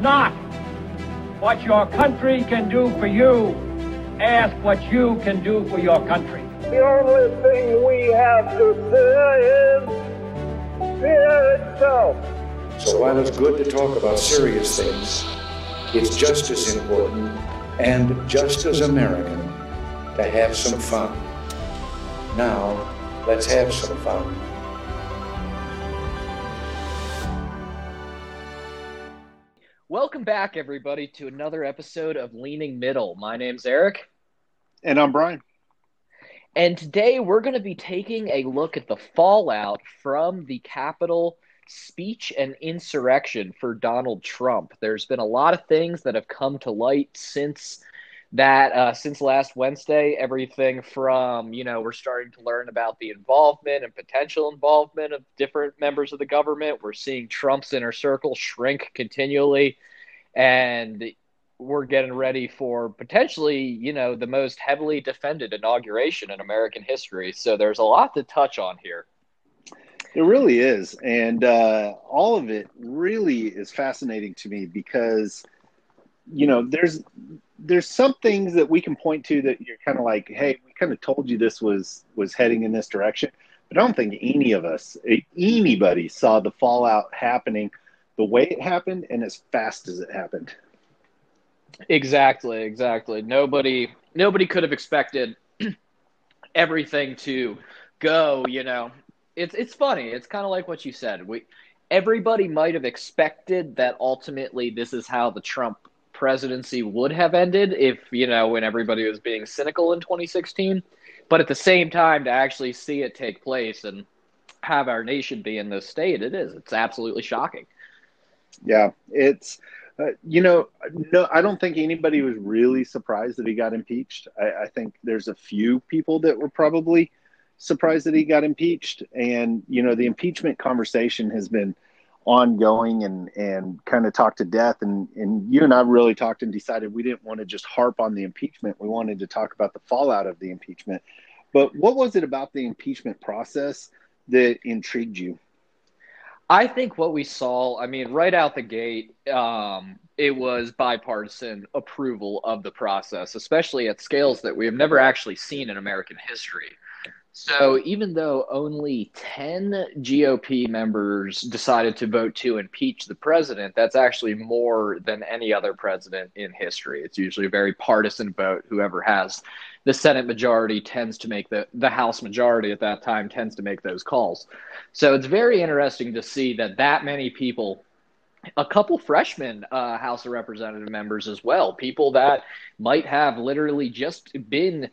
not what your country can do for you. Ask what you can do for your country. The only thing we have to fear is fear itself. So while it's good to talk about serious things, it's just as important and just as American to have some fun. Now, let's have some fun. Welcome back, everybody, to another episode of Leaning Middle. My name's Eric. And I'm Brian. And today we're going to be taking a look at the fallout from the Capitol speech and insurrection for Donald Trump. There's been a lot of things that have come to light since that uh, since last Wednesday, everything from, you know, we're starting to learn about the involvement and potential involvement of different members of the government. We're seeing Trump's inner circle shrink continually. And we're getting ready for potentially, you know, the most heavily defended inauguration in American history. So there's a lot to touch on here. It really is. And uh, all of it really is fascinating to me because, you know, there's there's some things that we can point to that you're kind of like, hey, we kind of told you this was was heading in this direction. But I don't think any of us, anybody, saw the fallout happening the way it happened and as fast as it happened. Exactly, exactly. Nobody, nobody could have expected everything to go. You know, it's it's funny. It's kind of like what you said. We everybody might have expected that ultimately this is how the Trump presidency would have ended if, you know, when everybody was being cynical in 2016. But at the same time, to actually see it take place and have our nation be in this state, it is. It's absolutely shocking. Yeah, it's, uh, you know, no, I don't think anybody was really surprised that he got impeached. I, I think there's a few people that were probably surprised that he got impeached. And, you know, the impeachment conversation has been ongoing and and kind of talked to death. And and you and I really talked and decided we didn't want to just harp on the impeachment. We wanted to talk about the fallout of the impeachment. But what was it about the impeachment process that intrigued you? I think what we saw I mean right out the gate um, it was bipartisan approval of the process especially at scales that we have never actually seen in American history so even though only 10 GOP members decided to vote to impeach the president, that's actually more than any other president in history. It's usually a very partisan vote. Whoever has the Senate majority tends to make the, the House majority at that time tends to make those calls. So it's very interesting to see that that many people a couple freshman uh, House of Representative members as well, people that might have literally just been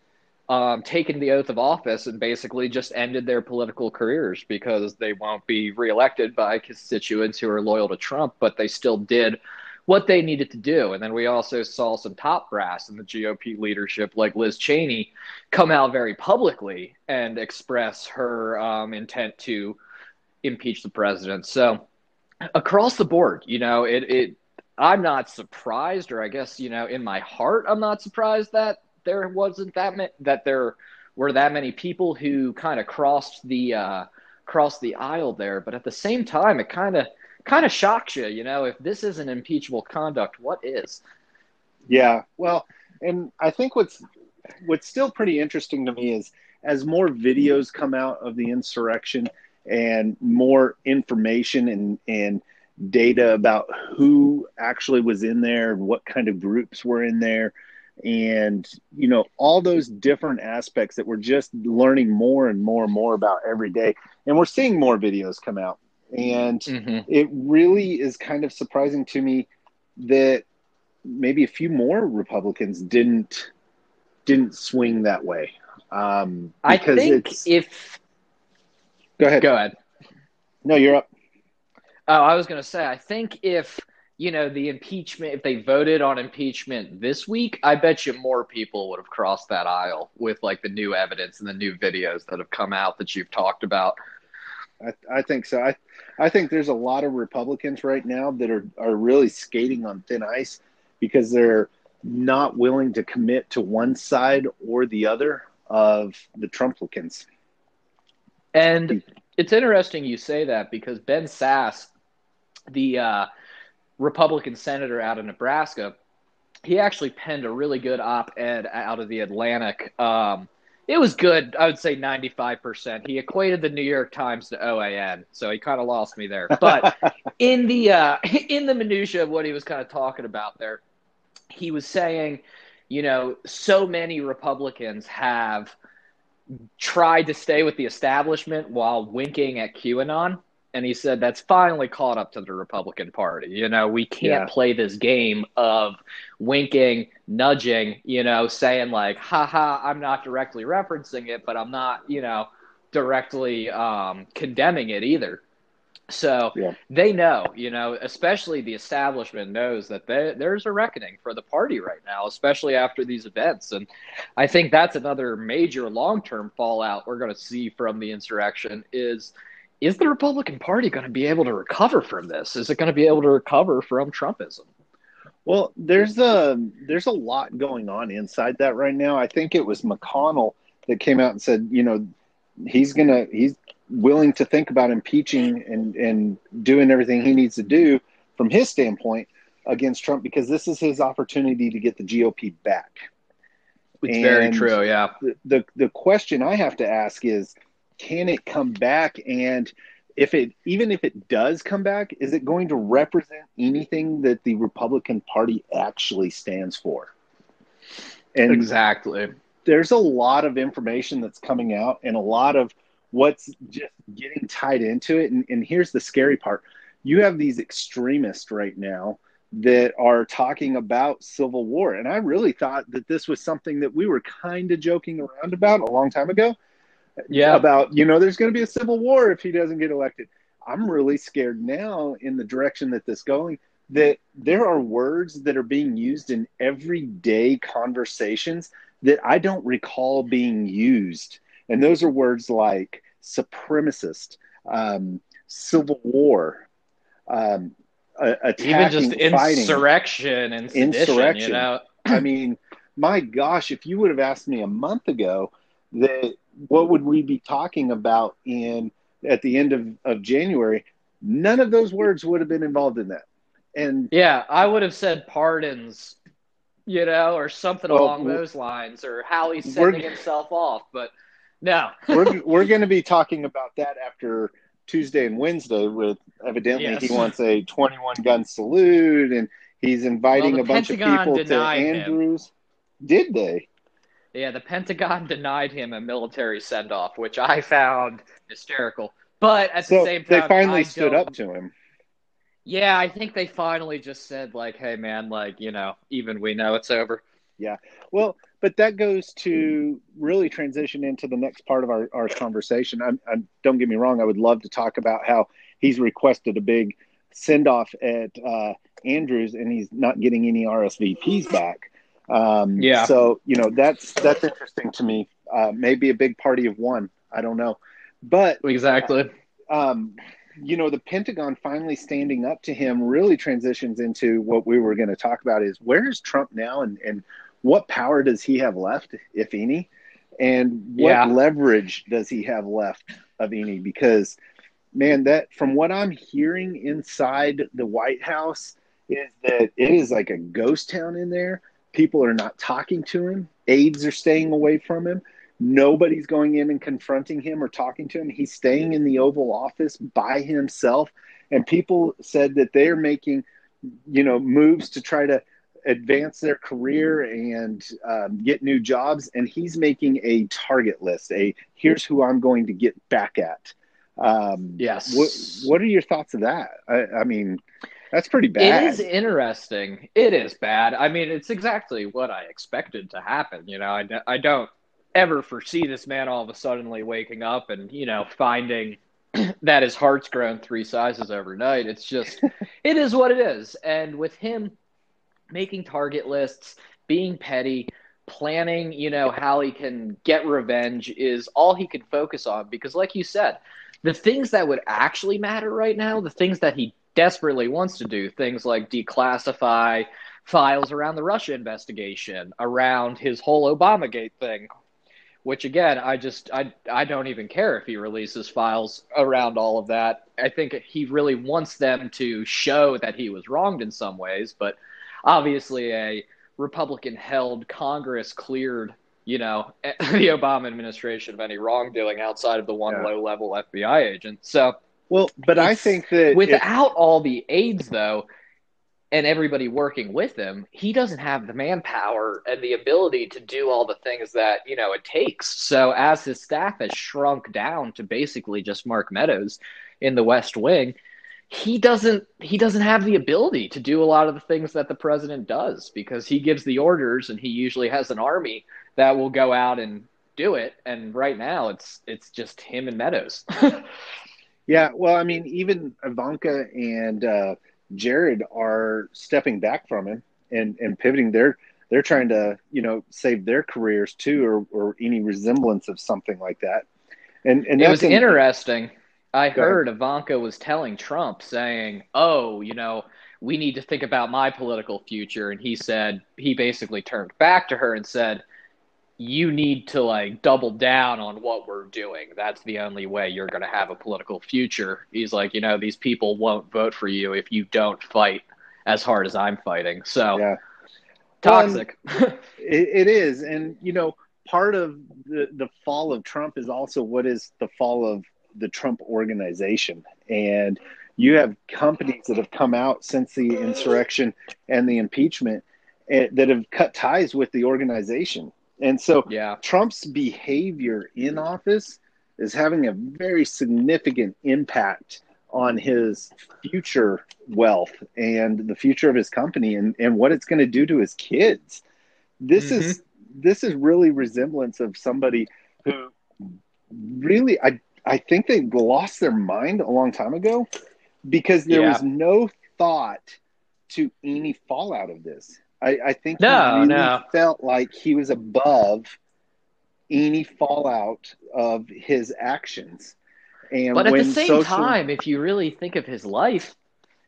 um, taken the oath of office and basically just ended their political careers because they won't be reelected by constituents who are loyal to Trump, but they still did what they needed to do. And then we also saw some top brass in the GOP leadership, like Liz Cheney, come out very publicly and express her um, intent to impeach the president. So across the board, you know, it, it I'm not surprised, or I guess, you know, in my heart, I'm not surprised that there wasn't that many, that there were that many people who kind of crossed the uh, crossed the aisle there. But at the same time, it kind of kind of shocks you, you know, if this isn't impeachable conduct, what is? Yeah, well, and I think what's what's still pretty interesting to me is as more videos come out of the insurrection and more information and and data about who actually was in there what kind of groups were in there and you know all those different aspects that we're just learning more and more and more about every day. And we're seeing more videos come out. And mm-hmm. it really is kind of surprising to me that maybe a few more republicans didn't didn't swing that way. Um i think if go ahead. Go ahead. No you're up. Oh i was going to say i think if you know, the impeachment, if they voted on impeachment this week, I bet you more people would have crossed that aisle with like the new evidence and the new videos that have come out that you've talked about. I, I think so. I, I think there's a lot of Republicans right now that are, are really skating on thin ice because they're not willing to commit to one side or the other of the Trumplicans. And it's interesting you say that because Ben Sasse, the uh, Republican senator out of Nebraska, he actually penned a really good op-ed out of the Atlantic. Um, it was good. I would say 95%. He equated the New York Times to OAN, so he kind of lost me there. But in the uh, in the minutia of what he was kind of talking about there, he was saying, you know, so many Republicans have tried to stay with the establishment while winking at QAnon and he said that's finally caught up to the Republican Party. You know, we can't yeah. play this game of winking, nudging, you know, saying like, haha, I'm not directly referencing it, but I'm not, you know, directly um, condemning it either. So yeah. they know, you know, especially the establishment knows that they, there's a reckoning for the party right now, especially after these events. And I think that's another major long term fallout we're going to see from the insurrection is – is the Republican Party going to be able to recover from this? Is it going to be able to recover from Trumpism? Well, there's a there's a lot going on inside that right now. I think it was McConnell that came out and said, you know, he's gonna he's willing to think about impeaching and and doing everything he needs to do from his standpoint against Trump because this is his opportunity to get the GOP back. It's and very true. Yeah. The, the the question I have to ask is can it come back? And if it even if it does come back is it going to represent anything that the republican party actually stands for? And exactly. there's a lot of information that's coming out and a lot of what's just getting tied into it. And, and here's the scary part. You have these extremists right now that are talking about civil war. And i really thought that this was something that we were kind of joking around about a long time ago yeah about you know there's going to be a civil war if he doesn't get elected i'm really scared now in the direction that this going that there are words that are being used in everyday conversations that i don't recall being used and those are words like supremacist um, civil war um, even just insurrection and sedition, insurrection. You know? I mean, my gosh, if you would have asked me a month ago that what would we be talking about in at the end of, of January? None of those words would have been involved in that. And yeah, I would have said pardons, you know, or something well, along those lines, or how he's sending himself off. But no, we're we're going to be talking about that after Tuesday and Wednesday. With evidently yes. he wants a 21 gun salute, and he's inviting well, a bunch of people to Andrews. Him. Did they? Yeah, the Pentagon denied him a military send off, which I found hysterical. But at so the same time, they finally I stood up to him. Yeah, I think they finally just said, like, hey, man, like, you know, even we know it's over. Yeah. Well, but that goes to really transition into the next part of our, our conversation. I'm, I'm, don't get me wrong, I would love to talk about how he's requested a big send off at uh, Andrews and he's not getting any RSVPs back. Um, yeah. So you know that's that's interesting to me. Uh, maybe a big party of one. I don't know, but exactly. Um, you know, the Pentagon finally standing up to him really transitions into what we were going to talk about: is where is Trump now, and and what power does he have left, if any, and what yeah. leverage does he have left of any? Because man, that from what I'm hearing inside the White House is that it is like a ghost town in there people are not talking to him. Aides are staying away from him. Nobody's going in and confronting him or talking to him. He's staying in the Oval Office by himself. And people said that they're making, you know, moves to try to advance their career and um, get new jobs. And he's making a target list. A here's who I'm going to get back at. Um, yes. What What are your thoughts of that? I, I mean, that's pretty bad. It is interesting. It is bad. I mean, it's exactly what I expected to happen. You know, I, I don't ever foresee this man all of a suddenly waking up and, you know, finding that his heart's grown three sizes overnight. It's just, it is what it is. And with him making target lists, being petty, planning, you know, how he can get revenge is all he can focus on. Because, like you said, the things that would actually matter right now, the things that he desperately wants to do things like declassify files around the Russia investigation, around his whole Obamagate thing. which again, I just I I don't even care if he releases files around all of that. I think he really wants them to show that he was wronged in some ways, but obviously a Republican held Congress cleared, you know, the Obama administration of any wrongdoing outside of the one yeah. low level FBI agent. So well, but I think that without if, all the aides though, and everybody working with him, he doesn't have the manpower and the ability to do all the things that, you know, it takes. So as his staff has shrunk down to basically just Mark Meadows in the West Wing, he doesn't he doesn't have the ability to do a lot of the things that the president does because he gives the orders and he usually has an army that will go out and do it and right now it's it's just him and Meadows. yeah, well, I mean even Ivanka and uh Jared are stepping back from him and, and pivoting. They're they're trying to you know save their careers too, or or any resemblance of something like that. And and it was an, interesting. I heard ahead. Ivanka was telling Trump saying, "Oh, you know." We need to think about my political future. And he said, he basically turned back to her and said, you need to like double down on what we're doing. That's the only way you're going to have a political future. He's like, you know, these people won't vote for you if you don't fight as hard as I'm fighting. So yeah. toxic. Well, it, it is. And, you know, part of the, the fall of Trump is also what is the fall of the Trump organization. And you have companies that have come out since the insurrection and the impeachment eh, that have cut ties with the organization and so yeah. Trump's behavior in office is having a very significant impact on his future wealth and the future of his company and, and what it's going to do to his kids. This mm-hmm. is this is really resemblance of somebody who really I I think they lost their mind a long time ago because there yeah. was no thought to any fallout of this. I, I think no, he really no. felt like he was above any fallout of his actions. And but at the same social... time, if you really think of his life,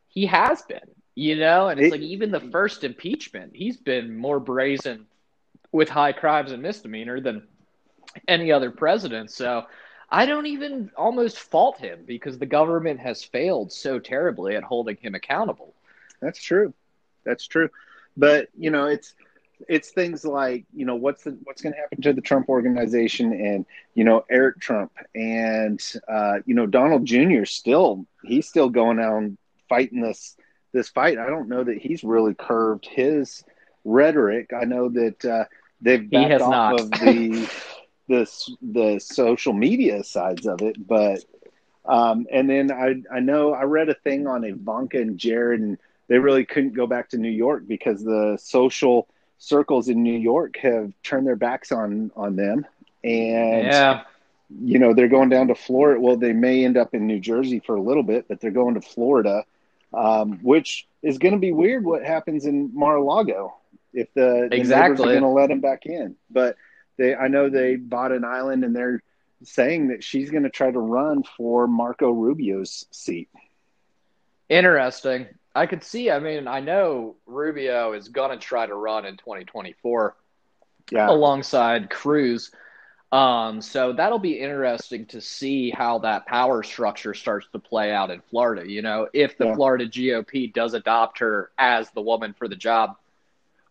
he has been, you know, and it's it, like even the first impeachment, he's been more brazen with high crimes and misdemeanor than any other president. So I don't even almost fault him because the government has failed so terribly at holding him accountable. That's true. That's true. But you know, it's it's things like you know what's the, what's going to happen to the Trump organization and you know Eric Trump and uh, you know Donald Jr. still he's still going out and fighting this this fight. I don't know that he's really curved his rhetoric. I know that uh, they've backed off not. of the the the social media sides of it, but um, and then I I know I read a thing on Ivanka and Jared and they really couldn't go back to New York because the social circles in New York have turned their backs on on them, and yeah. you know they're going down to Florida. Well, they may end up in New Jersey for a little bit, but they're going to Florida, um, which is going to be weird. What happens in Mar-a-Lago if the, the exactly going to let them back in? But they, I know they bought an island, and they're saying that she's going to try to run for Marco Rubio's seat. Interesting. I could see. I mean, I know Rubio is going to try to run in 2024 yeah. alongside Cruz. Um, so that'll be interesting to see how that power structure starts to play out in Florida. You know, if the yeah. Florida GOP does adopt her as the woman for the job.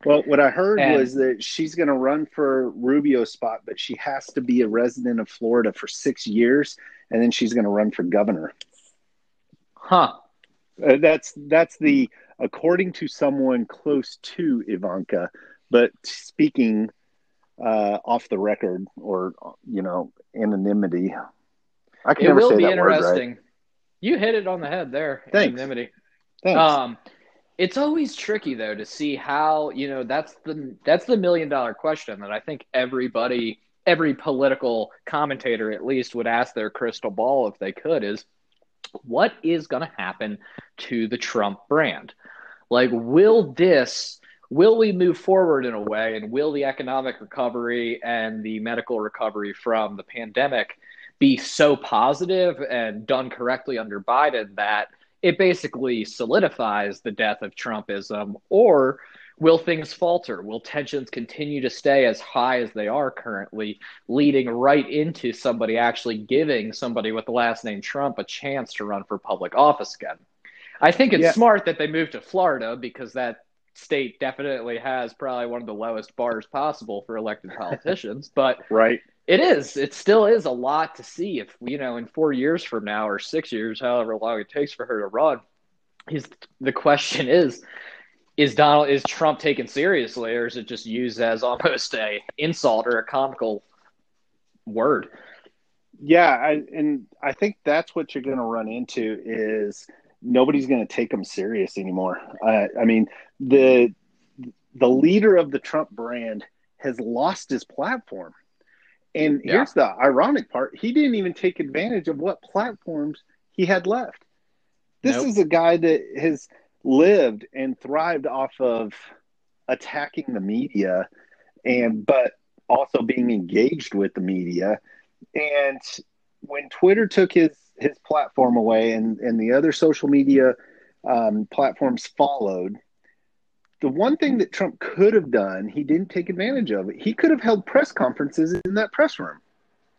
Well, what I heard and, was that she's going to run for Rubio's spot, but she has to be a resident of Florida for six years, and then she's going to run for governor. Huh. Uh, that's that's the according to someone close to Ivanka, but speaking uh, off the record or you know anonymity. I can it never will say be that interesting. Word, right? You hit it on the head there. Thanks. Anonymity. Thanks. Um, it's always tricky though to see how you know that's the that's the million dollar question that I think everybody every political commentator at least would ask their crystal ball if they could is what is going to happen to the Trump brand? Like, will this, will we move forward in a way, and will the economic recovery and the medical recovery from the pandemic be so positive and done correctly under Biden that it basically solidifies the death of Trumpism? Or Will things falter? Will tensions continue to stay as high as they are currently, leading right into somebody actually giving somebody with the last name Trump a chance to run for public office again? I think it's Yeah. smart that they moved to Florida because that state definitely has probably one of the lowest bars possible for elected politicians. but Right. it is. It still is a lot to see if, you know, in four years from now or six years, however long it takes for her to run, is the question is is Donald is Trump taken seriously or is it just used as almost a insult or a comical word? Yeah, I, and I think that's what you're going to run into is nobody's going to take them serious anymore. Uh, I mean, the the leader of the Trump brand has lost his platform. And Yeah. here's the ironic part: he didn't even take advantage of what platforms he had left. This Nope. is a guy that has lived and thrived off of attacking the media, and but also being engaged with the media. And when Twitter took his his platform away, and and the other social media um, platforms followed, the one thing that Trump could have done, he didn't take advantage of it. He could have held press conferences in that press room.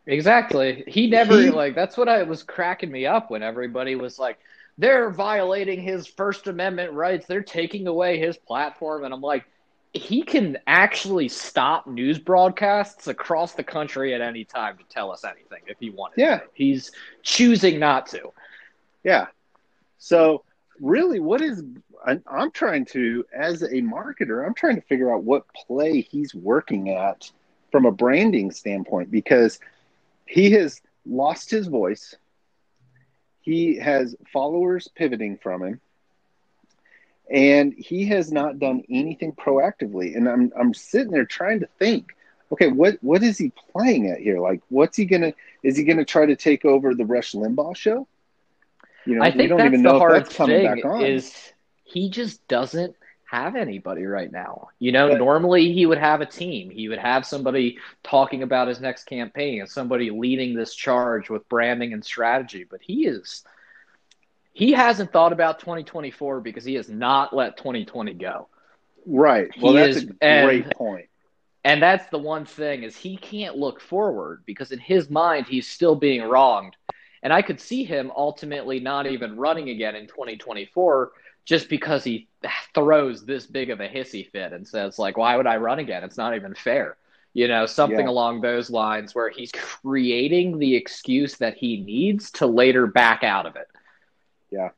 Exactly. He never He- like that's what I was cracking me up when everybody was like they're violating his first amendment rights. They're taking away his platform and I'm like he can actually stop news broadcasts across the country at any time to tell us anything if he wanted. Yeah. to. He's choosing not to. Yeah. So really, what is I'm trying to, as a marketer, I'm trying to figure out what play he's working at from a branding standpoint because he has lost his voice. He has followers pivoting from him, and he has not done anything proactively. And I'm I'm sitting there trying to think, okay, what what is he playing at here? Like, what's he gonna? Is he gonna try to take over the Rush Limbaugh show? You know, I we think don't that's even the know if hard that's coming thing back on. is he just doesn't have anybody right now. You know, normally he would have a team. He would have somebody talking about his next campaign and somebody leading this charge with branding and strategy, but he is he hasn't thought about 2024 because he has not let 2020 go. right. Well, he that's is- a and- great point. And that's the one thing is he can't look forward because in his mind he's still being wronged. And I could see him ultimately not even running again in 2024 just because he throws this big of a hissy fit and says like why would I run again? It's not even fair. You know, something Yeah. along those lines where he's creating the excuse that he needs to later back out of it. Yeah.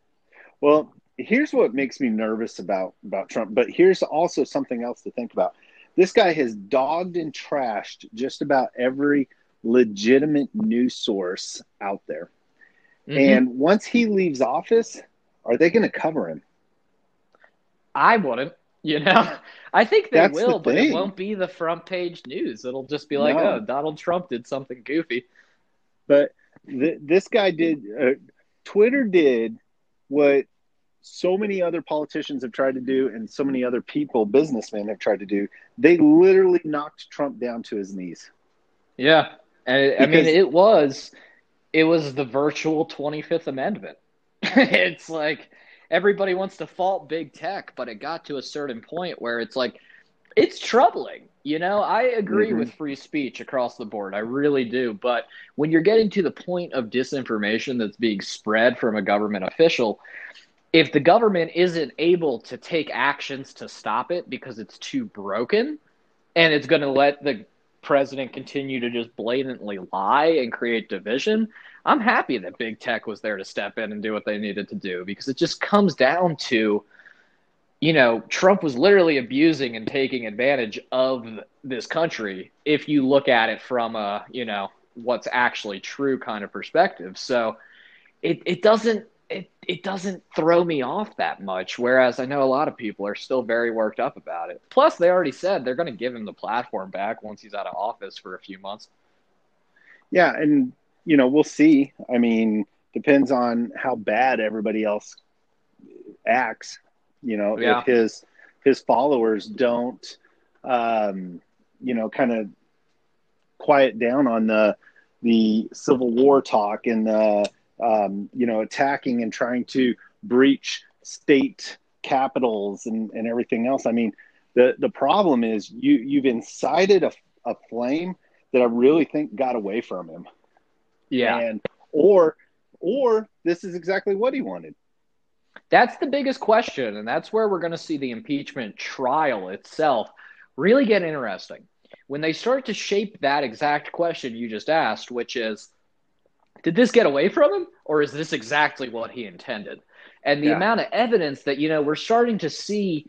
Well, here's what makes me nervous about about Trump, but here's also something else to think about. This guy has dogged and trashed just about every legitimate news source out there. Mhm. And once he leaves office, are they going to cover him? I wouldn't. You know, I think they That's the will, but it won't be the front page news. It'll just be like, No. oh, Donald Trump did something goofy. But th- this guy did, uh, Twitter did what so many other politicians have tried to do, and so many other people, businessmen, have tried to do. They literally knocked Trump down to his knees. Yeah, and I mean, it was, it was the virtual Twenty Fifth Amendment. it's like everybody wants to fault big tech, but it got to a certain point where it's like, it's troubling. You know, I agree Mhm. with free speech across the board. I really do. But when you're getting to the point of disinformation that's being spread from a government official, if the government isn't able to take actions to stop it because it's too broken and it's going to let the president continue to just blatantly lie and create division, I'm happy that big tech was there to step in and do what they needed to do because it just comes down to you know, Trump was literally abusing and taking advantage of this country if you look at it from a, you know, what's actually true kind of perspective. So it, it doesn't it, it doesn't throw me off that much. Whereas I know a lot of people are still very worked up about it. Plus, they already said they're going to give him the platform back once he's out of office for a few months. Yeah, and you know we'll see. I mean, depends on how bad everybody else acts. You know, Yeah. if his his followers don't, um, you know, kind of quiet down on the the civil war talk and the um, you know attacking and trying to breach state capitals and, and everything else. I mean, The the problem is you you've incited a, a flame that I really think got away from him. Yeah. And or or this is exactly what he wanted. That's the biggest question, and that's where we're going to see the impeachment trial itself really get interesting. When they start to shape that exact question you just asked, which is, did this get away from him, or is this exactly what he intended? And the Yeah. amount of evidence that, you know, we're starting to see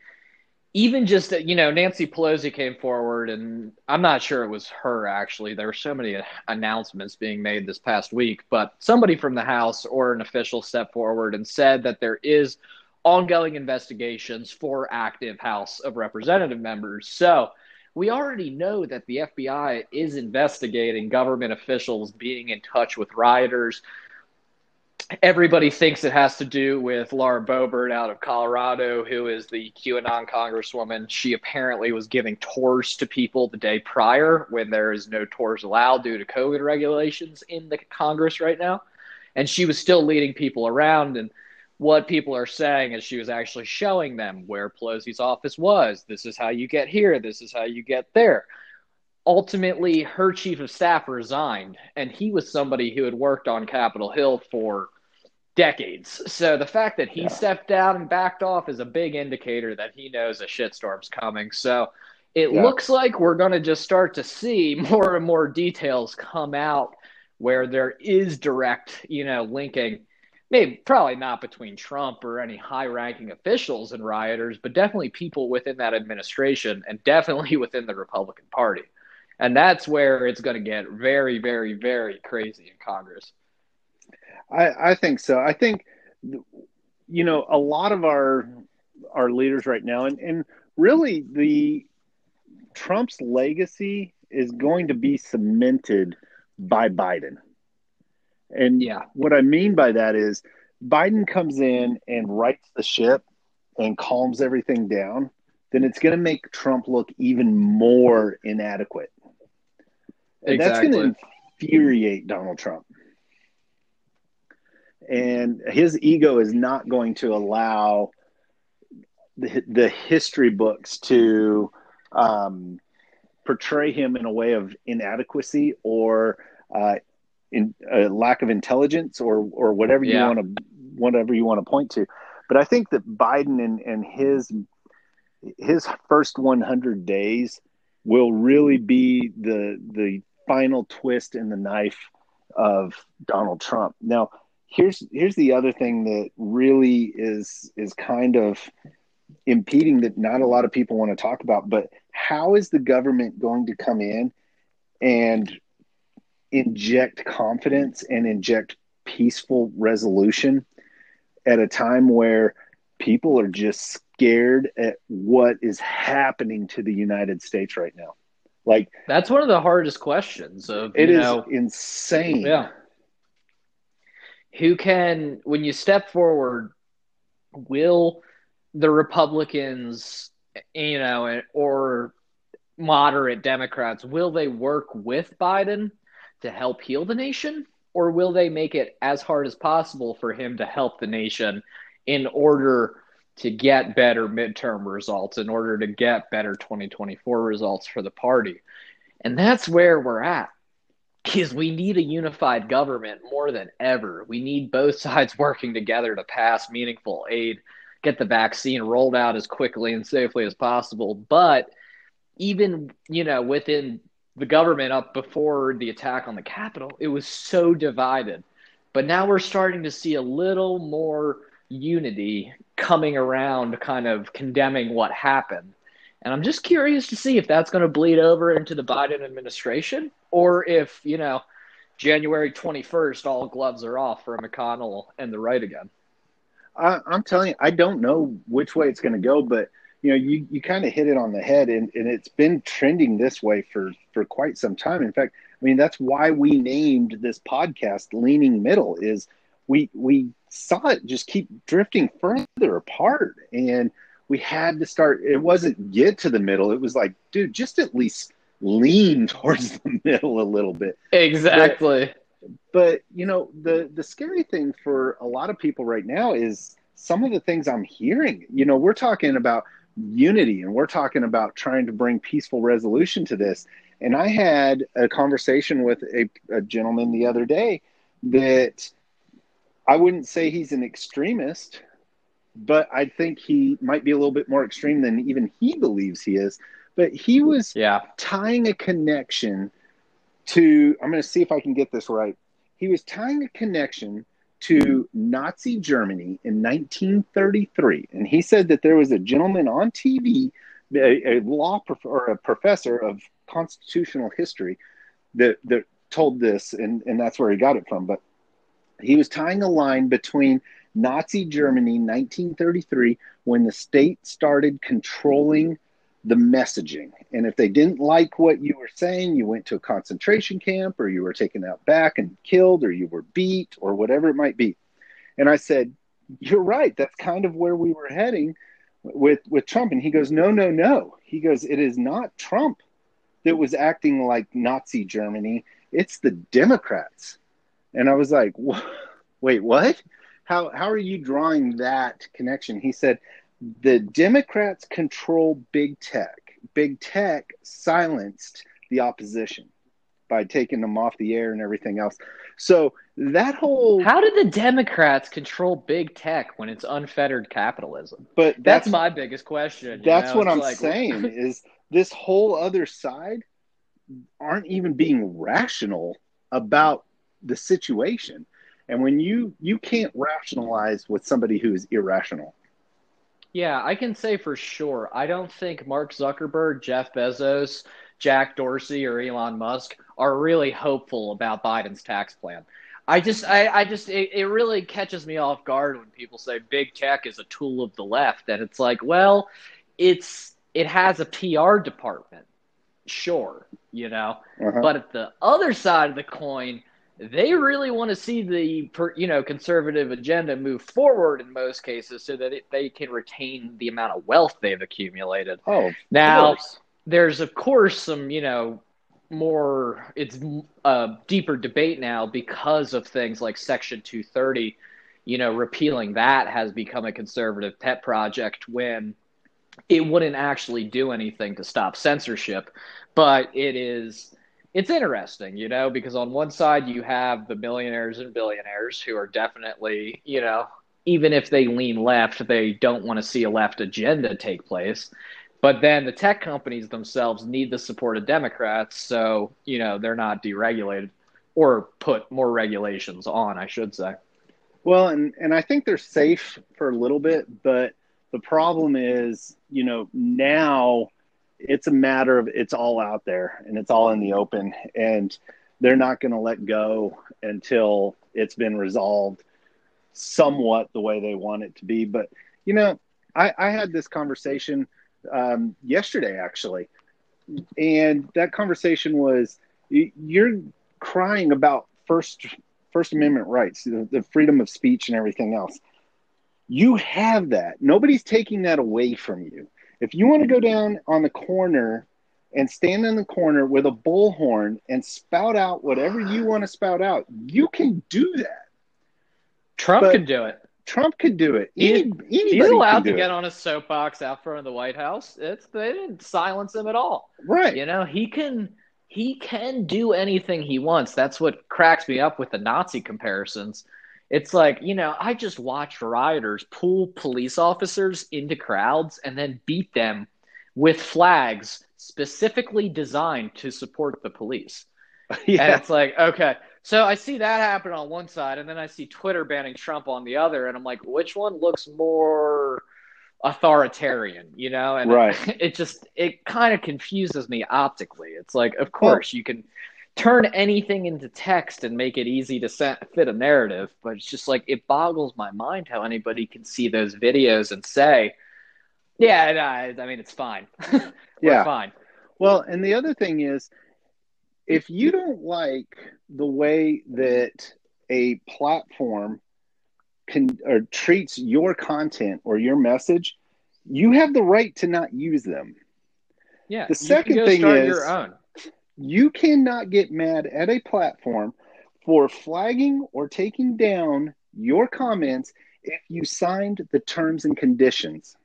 even just that, you know, Nancy Pelosi came forward, and I'm not sure it was her actually. There were so many announcements being made this past week, but somebody from the House or an official stepped forward and said that there is ongoing investigations for active House of Representative members. So we already know that the FBI is investigating government officials being in touch with rioters everybody thinks it has to do with Laura Boebert out of Colorado, who is the QAnon congresswoman. She apparently was giving tours to people the day prior when there is no tours allowed due to COVID regulations in the Congress right now. And she was still leading people around. And what people are saying is she was actually showing them where Pelosi's office was. This is how you get here. This is how you get there ultimately her chief of staff resigned and he was somebody who had worked on capitol hill for decades so the fact that he Yeah. stepped down and backed off is a big indicator that he knows a shitstorm's coming so it Yeah. looks like we're going to just start to see more and more details come out where there is direct you know linking maybe probably not between Trump or any high ranking officials and rioters, but definitely people within that administration and definitely within the Republican Party. And that's where it's going to get very, very, very crazy in Congress. I, I think so. I think, you know, a lot of our our leaders right now, and, and really the Trump's legacy is going to be cemented by Biden. And Yeah. what I mean by that is Biden comes in and rights the ship and calms everything down, then it's going to make Trump look even more inadequate. And that's going to infuriate Donald Trump. And his ego is not going to allow the, the history books to um, portray him in a way of inadequacy or uh, in a lack of intelligence or or whatever you want to whatever you want to point to. But I think that Biden and, and his his first 100 days will really be the the final twist in the knife of Donald Trump. Now, here's here's the other thing that really is is kind of impeding that not a lot of people want to talk about, but how is the government going to come in and inject confidence and inject peaceful resolution at a time where people are just scared at what is happening to the United States right now. Like That's one of the hardest questions of, it is know, insane. Yeah. Who can, when you step forward, will the Republicans, you know, or moderate Democrats, will they work with Biden to help heal the nation? Or will they make it as hard as possible for him to help the nation in order to get better midterm results, in order to get better 2024 results for the party? And that's where we're at is we need a unified government more than ever. We need both sides working together to pass meaningful aid, get the vaccine rolled out as quickly and safely as possible. But even, you know, within the government up before the attack on the Capitol, it was so divided. But now we're starting to see a little more unity coming around, kind of condemning what happened. And I'm just curious to see if that's going to bleed over into the Biden administration or if, you know, January 21st, all gloves are off for McConnell and the right again. I, I'm telling you, I don't know which way it's going to go, but you know, you, you kind of hit it on the head, and, and it's been trending this way for for quite some time. In fact, I mean that's why we named this podcast "Leaning Middle." Is we we saw it just keep drifting further apart, and we had to start. It wasn't get to the middle; it was like, dude, just at least lean towards the middle a little bit Exactly. but you know the the scary thing for a lot of people right now is some of the things i'm hearing you know we're talking about unity and we're talking about trying to bring peaceful resolution to this. And I had a conversation with a, a gentleman the other day that I wouldn't say he's an extremist, but I think he might be a little bit more extreme than even he believes he is. But he was Yeah. tying a connection to, I'm going to see if I can get this right. He was tying a connection to Nazi Germany in 1933. And he said that there was a gentleman on TV, a, a law prof- or a professor of constitutional history, that, that told this, and, and that's where he got it from. But he was tying a line between Nazi Germany 1933 when the state started controlling the messaging. And if they didn't like what you were saying, you went to a concentration camp or you were taken out back and killed or you were beat or whatever it might be. And I said, You're right. That's kind of where we were heading with, with Trump. And he goes, No, no, no. He goes, It is not Trump that was acting like Nazi Germany, it's the Democrats. And I was like, Wait, what? How, how are you drawing that connection? He said, the Democrats control big tech. Big tech silenced the opposition by taking them off the air and everything else. So that whole How did the Democrats control big tech when it's unfettered capitalism? but That's, that's my biggest question. that's know? what It's I'm like- saying is this whole other side aren't even being rational about the situation. And when you you can't rationalize with somebody who is irrational. Yeah, I can say for sure. I don't think Mark Zuckerberg, Jeff Bezos, Jack Dorsey, or Elon Musk are really hopeful about Biden's tax plan. I just, I, I just, it, it really catches me off guard when people say big tech is a tool of the left, and it's like, well, it's, it has a PR department, sure, you know, Uh-huh. but at the other side of the coin, they really want to see the you know conservative agenda move forward in most cases so that it, they can retain the amount of wealth they've accumulated. oh, Now, there's of course some you know more it's a deeper debate now because of things like Section 230. You know, repealing that has become a conservative pet project when it wouldn't actually do anything to stop censorship, but it is it's interesting, you know, because on one side you have the millionaires and billionaires who are definitely, you know, even if they lean left, they don't want to see a left agenda take place. But then the tech companies themselves need the support of Democrats, so, you know, they're not deregulated or put more regulations on, I should say. Well, and and I think they're safe for a little bit, but the problem is, you know, now it's a matter of it's all out there and it's all in the open, and they're not going to let go until it's been resolved somewhat the way they want it to be. But you know, I, I had this conversation um, yesterday actually, and that conversation was you're crying about first First Amendment rights, the, the freedom of speech, and everything else. You have that. Nobody's taking that away from you. If you want to go down on the corner and stand in the corner with a bullhorn and spout out whatever you want to spout out, you can do that. Trump But can do it. Trump could do it. He- Any, anybody He's allowed can to get it. on a soapbox out front of the White House. It's they didn't silence him at all. Right. You know, he can he can do anything he wants. That's what cracks me up with the Nazi comparisons. It's like, you know, I just watch rioters pull police officers into crowds and then beat them with flags specifically designed to support the police. And Yeah. it's like, okay. So I see that happen on one side, and then I see Twitter banning Trump on the other, and I'm like, which one looks more authoritarian, you know? And Right. it, just it kind of confuses me optically. It's like, of course, you can turn anything into text and make it easy to set, fit a narrative, but it's just like it boggles my mind how anybody can see those videos and say, yeah, I mean, it's fine. We're Yeah. fine. Well, and the other thing is, if you don't like the way that a platform can or treats your content or your message, you have the right to not use them. Yeah. The second thing is- your own. You cannot get mad at a platform for flagging or taking down your comments if you signed the terms and conditions.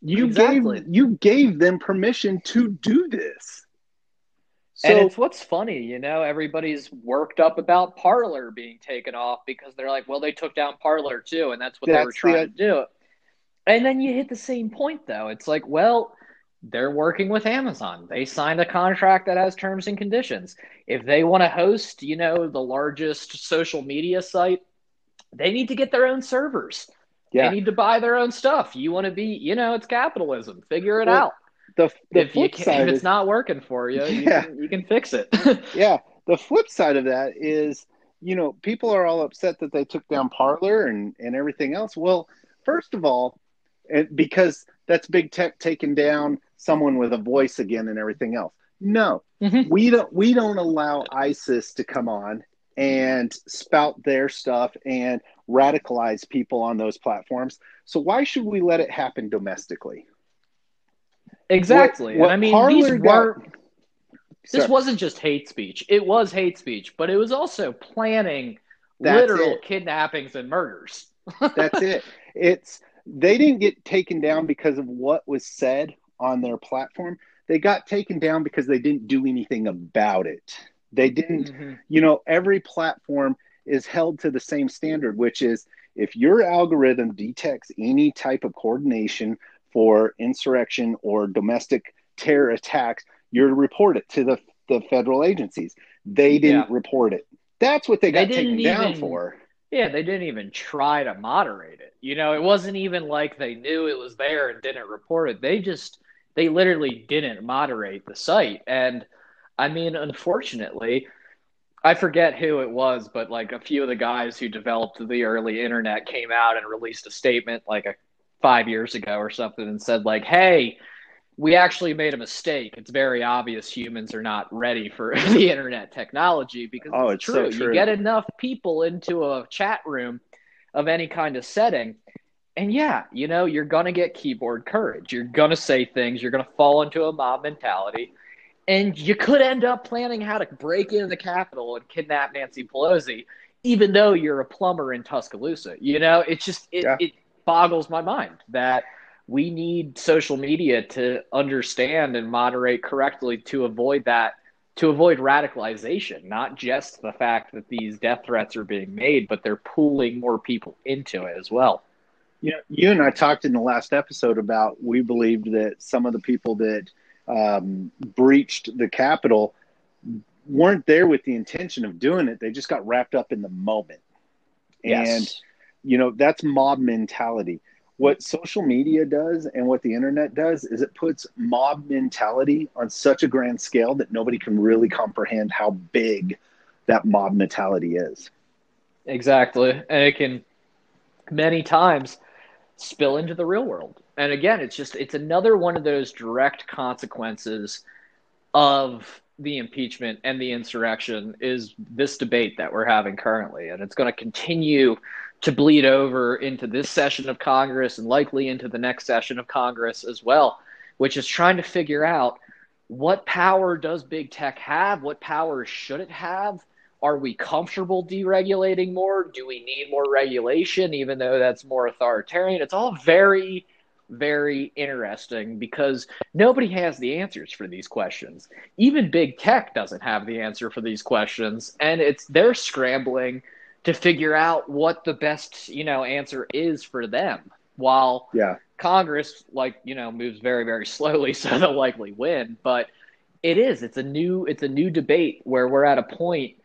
You Exactly. gave you gave them permission to do this. So and it's what's funny, you know, everybody's worked up about Parler being taken off because they're like, well, they took down Parler too, and that's what they were trying the- to do. And then you hit the same point though. It's like, well, they're working with Amazon. They signed a contract that has terms and conditions. If they want to host, you know, the largest social media site, they need to get their own servers. yeah, They need to buy their own stuff. You want to be, you know, it's capitalism. Figure it Well, out. the the If you flip can, side if it's is, not working for you, you, Yeah. can, you can fix it. yeah, the flip side of that is, you know, people are all upset that they took down Parler and and everything else. Well, first of all, because that's big tech taking down someone with a voice again and everything else. No, Mhm. we don't we don't allow ISIS to come on and spout their stuff and radicalize people on those platforms. So why should we let it happen domestically? Exactly. What- and I mean, what these got- weren't. This wasn't just hate speech. It was hate speech, but it was also planning That's literal it. kidnappings and murders. That's it. It's they didn't get taken down because of what was said on their platform. They got taken down because they didn't do anything about it. They didn't, Mhm. you know, every platform is held to the same standard, which is if your algorithm detects any type of coordination for insurrection or domestic terror attacks, you're to report it to the, the federal agencies. They didn't report it. That's what they They got taken didn't down for. Yeah, they didn't even try to moderate it. You know, it wasn't even like they knew it was there and didn't report it. They just, they literally didn't moderate the site. And I mean, unfortunately, I forget who it was, but like a few of the guys who developed the early internet came out and released a statement like a five years ago or something and said like, "Hey, we actually made a mistake. It's very obvious humans are not ready for the internet technology because Oh, it's, it's so true. true. You get enough people into a chat room of any kind of setting, and yeah, you know, you're going to get keyboard courage. You're going to say things. You're going to fall into a mob mentality. And you could end up planning how to break into the Capitol and kidnap Nancy Pelosi, even though you're a plumber in Tuscaloosa. You know, it's just, it, Yeah. it boggles my mind that we need social media to understand and moderate correctly to avoid that to avoid radicalization not just the fact that these death threats are being made but they're pulling more people into it as well You know, you and I talked in the last episode about we believed that some of the people that um, breached the Capitol weren't there with the intention of doing it. They just got wrapped up in the moment. Yes. And, you know, that's mob mentality. What social media does and what the internet does is it puts mob mentality on such a grand scale that nobody can really comprehend how big that mob mentality is. Exactly. And it can many times spill into the real world. And again, it's just it's another one of those direct consequences of the impeachment and the insurrection is this debate that we're having currently. And it's going to continue to bleed over into this session of Congress and likely into the next session of Congress as well, which is trying to figure out what power does big tech have? What power should it have? Are we comfortable deregulating more? Do we need more regulation, even though that's more authoritarian? It's all very, very interesting because nobody has the answers for these questions. Even big tech doesn't have the answer for these questions, and it's they're scrambling to figure out what the best, you know, answer is for them. While Yeah. Congress, like you know, moves very, very slowly, so they'll likely win. But it is. It's a new. It's a new debate where we're at a point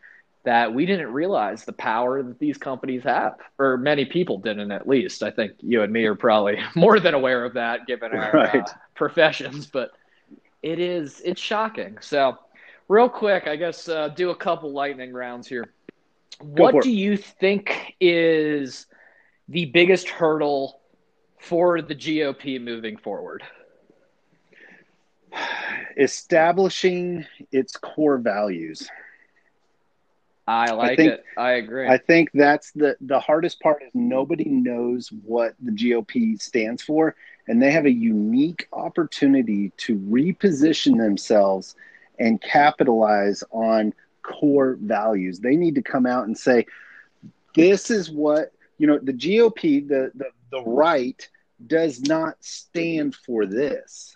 that we didn't realize the power that these companies have, or many people didn't. At least, I think you and me are probably more than aware of that, given our uh, professions. But it is. It's shocking. So, real quick, I guess uh, do a couple lightning rounds here. Go what do you think is the biggest hurdle for the GOP moving forward? Establishing its core values. I like think- it. I agree. I think that's the the hardest part is nobody knows what the GOP stands for, and they have a unique opportunity to reposition themselves and capitalize on core values. They need to come out and say, "This is what you know." The GOP, the the the right, does not stand for this.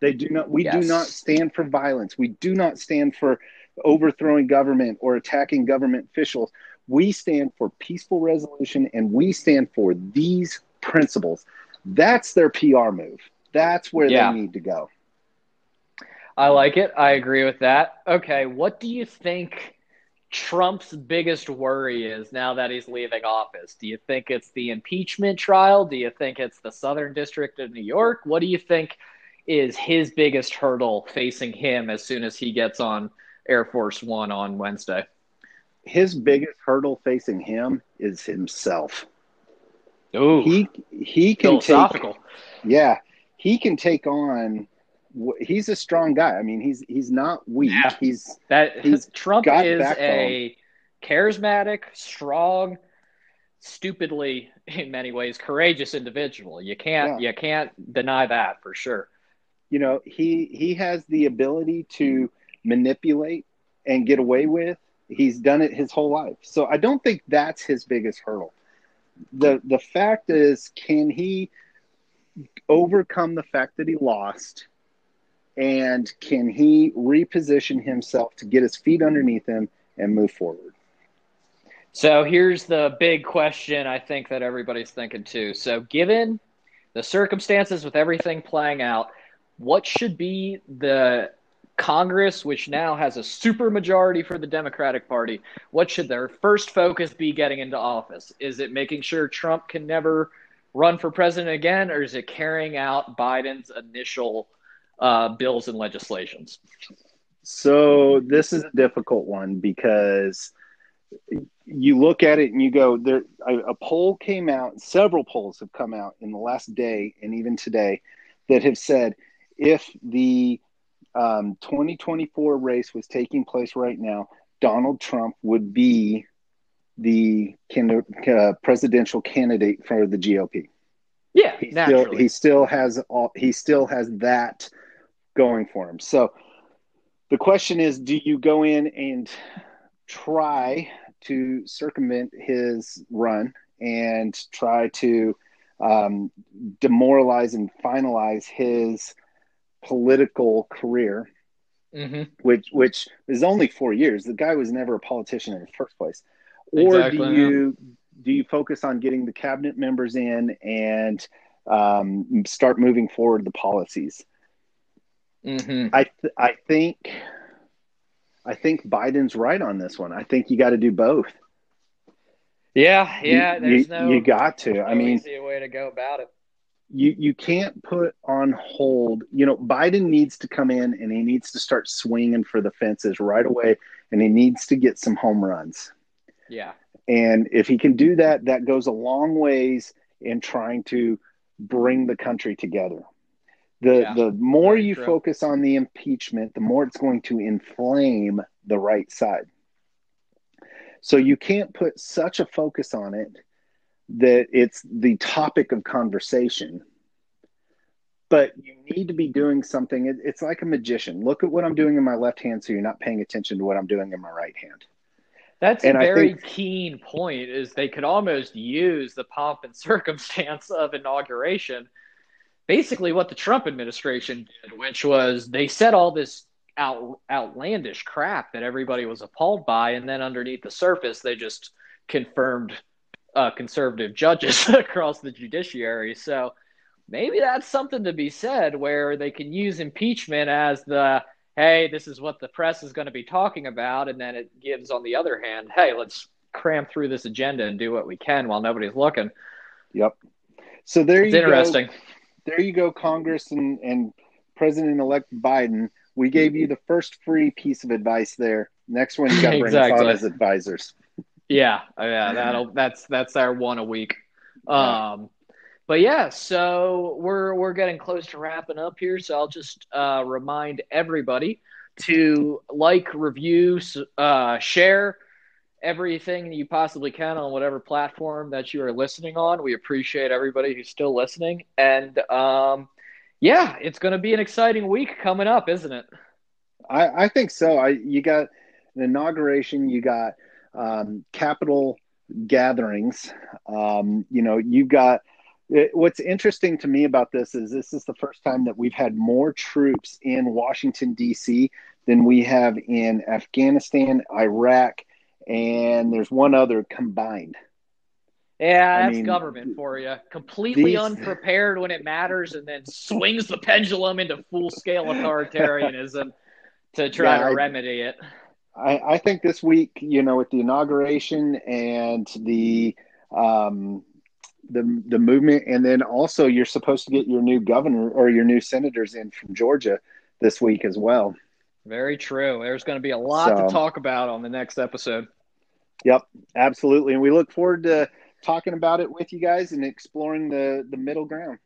They do not. We yes. do not stand for violence. We do not stand for overthrowing government or attacking government officials. We stand for peaceful resolution, and we stand for these principles. That's their PR move. That's where yeah. they need to go. I like it. I agree with that. Okay, what do you think Trump's biggest worry is now that he's leaving office? Do you think it's the impeachment trial? Do you think it's the Southern District of New York? What do you think is his biggest hurdle facing him as soon as he gets on Air Force One on Wednesday? His biggest hurdle facing him is himself. Ooh, he he can take yeah he can take on he's a strong guy i mean he's he's not weak yeah. he's that he's trump is backbone. a charismatic strong stupidly in many ways courageous individual you can't yeah. you can't deny that for sure you know he he has the ability to manipulate and get away with he's done it his whole life. So i don't think that's his biggest hurdle. The the fact is can he overcome the fact that he lost? And can he reposition himself to get his feet underneath him and move forward? So here's the big question i think that everybody's thinking too. So given the circumstances with everything playing out what should be the Congress, which now has a super majority for the Democratic Party, what should their first focus be getting into office? Is it making sure Trump can never run for president again, or is it carrying out Biden's initial uh, bills and legislations? So this is a difficult one because you look at it and you go there a, poll came out several polls have come out in the last day and even today that have said if the um, 2024 race was taking place right now, Donald Trump would be the can, uh, presidential candidate for the GOP. Yeah, he still he still has all he still has that going for him. So the question is, do you go in and try to circumvent his run and try to um, demoralize and finalize his political career, mm-hmm. which which is only four years. The guy was never a politician in the first place. Or exactly, do you do you focus on getting the cabinet members in and um, start moving forward the policies? Mm-hmm. I th- I think I think Biden's right on this one. I think you got to do both. Yeah, yeah. You, there's you, no, you got to. No I mean, easy way to go about it you you can't put on hold. You know, Biden needs to come in and he needs to start swinging for the fences right away, and he needs to get some home runs. Yeah. And if he can do that, that goes a long ways in trying to bring the country together. The yeah, the more you true. focus on the impeachment, the more it's going to inflame the right side. So you can't put such a focus on it that it's the topic of conversation but you need to be doing something. It, it's like a magician. Look at what i'm doing in my left hand so you're not paying attention to what i'm doing in my right hand. That's and a very think, keen point is they could almost use the pomp and circumstance of inauguration basically what the trump administration did which was they said all this out, outlandish crap that everybody was appalled by and then underneath the surface they just confirmed uh, conservative judges across the judiciary. So maybe that's something to be said where they can use impeachment as the hey, this is what the press is going to be talking about. And then it gives, on the other hand, hey, let's cram through this agenda and do what we can while nobody's looking. Yep. So there it's you interesting. Go. There you go, Congress and, and President elect Biden. We gave you the first free piece of advice there. Next one, you got to bring exactly. on as advisors. Yeah, oh, yeah, that'll that's that's our one a week. Um, but yeah, so we're we're getting close to wrapping up here. So I'll just uh, remind everybody to like, review, uh, share everything you possibly can on whatever platform that you are listening on. We appreciate everybody who's still listening, and um, yeah, it's going to be an exciting week coming up, isn't it? I, I think so. I you got an inauguration, you got um, capital gatherings. Um, you know, you've got it, what's interesting to me about this is this is the first time that we've had more troops in Washington D.C. than we have in Afghanistan, Iraq, and there's one other combined. Yeah, that's I mean, government for you. Completely these... unprepared when it matters, and then swings the pendulum into full scale authoritarianism to try yeah, to I, remedy it. I, I, think this week, you know, with the inauguration and the um, the the movement, and then also you're supposed to get your new governor or your new senators in from Georgia this week as well. Very true. There's going to be a lot so, to talk about on the next episode. Yep, absolutely, and we look forward to talking about it with you guys and exploring the the middle ground.